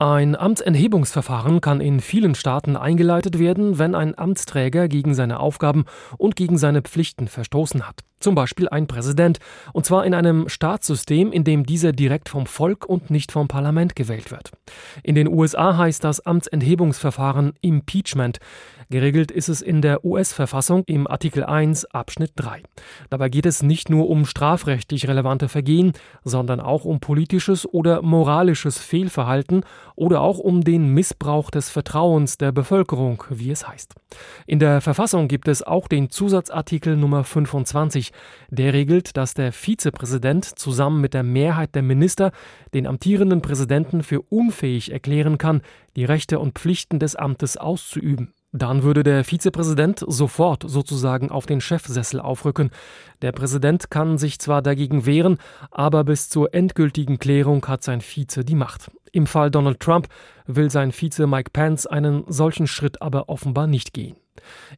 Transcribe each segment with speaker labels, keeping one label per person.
Speaker 1: Ein Amtsenthebungsverfahren kann in vielen Staaten eingeleitet werden, wenn ein Amtsträger gegen seine Aufgaben und gegen seine Pflichten verstoßen hat. Zum Beispiel ein Präsident, und zwar in einem Staatssystem, in dem dieser direkt vom Volk und nicht vom Parlament gewählt wird. In den USA heißt das Amtsenthebungsverfahren Impeachment. Geregelt ist es in der US-Verfassung im Artikel 1 Abschnitt 3. Dabei geht es nicht nur um strafrechtlich relevante Vergehen, sondern auch um politisches oder moralisches Fehlverhalten oder auch um den Missbrauch des Vertrauens der Bevölkerung, wie es heißt. In der Verfassung gibt es auch den Zusatzartikel Nummer 25, der regelt, dass der Vizepräsident zusammen mit der Mehrheit der Minister den amtierenden Präsidenten für unfähig erklären kann, die Rechte und Pflichten des Amtes auszuüben. Dann würde der Vizepräsident sofort sozusagen auf den Chefsessel aufrücken. Der Präsident kann sich zwar dagegen wehren, aber bis zur endgültigen Klärung hat sein Vize die Macht. Im Fall Donald Trump will sein Vize Mike Pence einen solchen Schritt aber offenbar nicht gehen.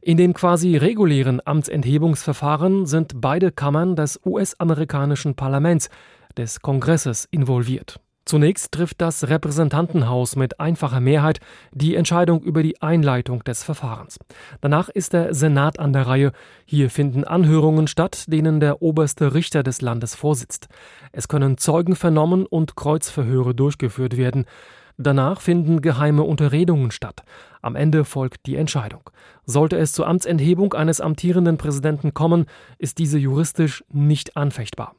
Speaker 1: In den quasi regulären Amtsenthebungsverfahren sind beide Kammern des US-amerikanischen Parlaments, des Kongresses, involviert. Zunächst trifft das Repräsentantenhaus mit einfacher Mehrheit die Entscheidung über die Einleitung des Verfahrens. Danach ist der Senat an der Reihe. Hier finden Anhörungen statt, denen der oberste Richter des Landes vorsitzt. Es können Zeugen vernommen und Kreuzverhöre durchgeführt werden. Danach finden geheime Unterredungen statt. Am Ende folgt die Entscheidung. Sollte es zur Amtsenthebung eines amtierenden Präsidenten kommen, ist diese juristisch nicht anfechtbar.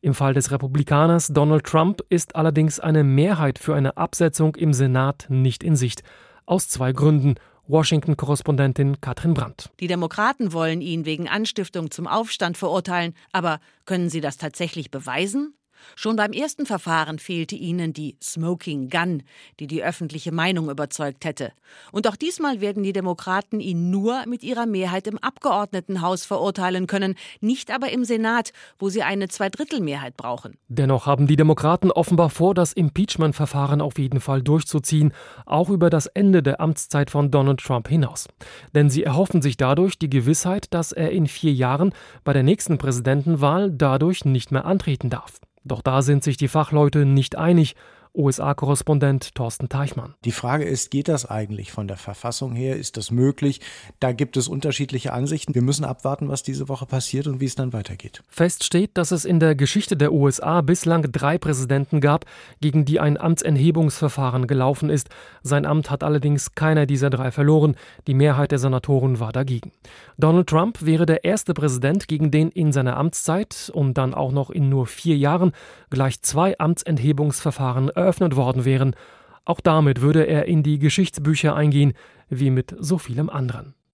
Speaker 1: Im Fall des Republikaners Donald Trump ist allerdings eine Mehrheit für eine Absetzung im Senat nicht in Sicht. Aus zwei Gründen. Washington-Korrespondentin Katrin Brandt.
Speaker 2: Die Demokraten wollen ihn wegen Anstiftung zum Aufstand verurteilen, aber können sie das tatsächlich beweisen? Schon beim ersten Verfahren fehlte ihnen die Smoking Gun, die die öffentliche Meinung überzeugt hätte. Und auch diesmal werden die Demokraten ihn nur mit ihrer Mehrheit im Abgeordnetenhaus verurteilen können, nicht aber im Senat, wo sie eine Zweidrittelmehrheit brauchen.
Speaker 1: Dennoch haben die Demokraten offenbar vor, das Impeachment-Verfahren auf jeden Fall durchzuziehen, auch über das Ende der Amtszeit von Donald Trump hinaus. Denn sie erhoffen sich dadurch die Gewissheit, dass er in vier Jahren bei der nächsten Präsidentenwahl dadurch nicht mehr antreten darf. Doch da sind sich die Fachleute nicht einig USA-Korrespondent Thorsten Teichmann.
Speaker 3: Die Frage ist, geht das eigentlich von der Verfassung her? Ist das möglich? Da gibt es unterschiedliche Ansichten. Wir müssen abwarten, was diese Woche passiert und wie es dann weitergeht.
Speaker 1: Fest steht, dass es in der Geschichte der USA bislang drei Präsidenten gab, gegen die ein Amtsenthebungsverfahren gelaufen ist. Sein Amt hat allerdings keiner dieser drei verloren. Die Mehrheit der Senatoren war dagegen. Donald Trump wäre der erste Präsident, gegen den in seiner Amtszeit und dann auch noch in nur vier Jahren gleich zwei Amtsenthebungsverfahren eröffnet worden wären. Auch damit würde er in die Geschichtsbücher eingehen, wie mit so vielem anderen.